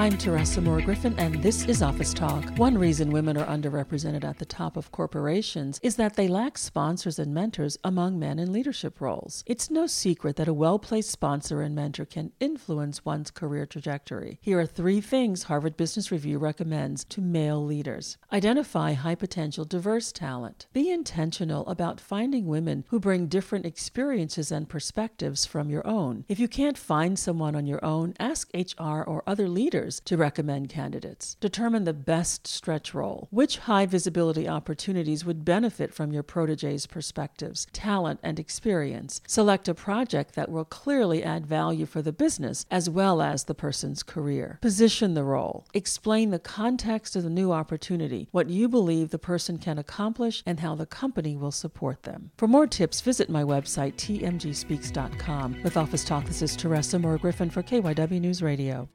I'm Teresa Moore Griffin, and this is Office Talk. One reason women are underrepresented at the top of corporations is that they lack sponsors and mentors among men in leadership roles. It's no secret that a well placed sponsor and mentor can influence one's career trajectory. Here are three things Harvard Business Review recommends to male leaders identify high potential diverse talent, be intentional about finding women who bring different experiences and perspectives from your own. If you can't find someone on your own, ask HR or other leaders to recommend candidates. Determine the best stretch role. Which high visibility opportunities would benefit from your protege's perspectives, talent, and experience? Select a project that will clearly add value for the business as well as the person's career. Position the role. Explain the context of the new opportunity, what you believe the person can accomplish, and how the company will support them. For more tips, visit my website, tmgspeaks.com. With Office Talk, this is Teresa Moore Griffin for KYW News Radio.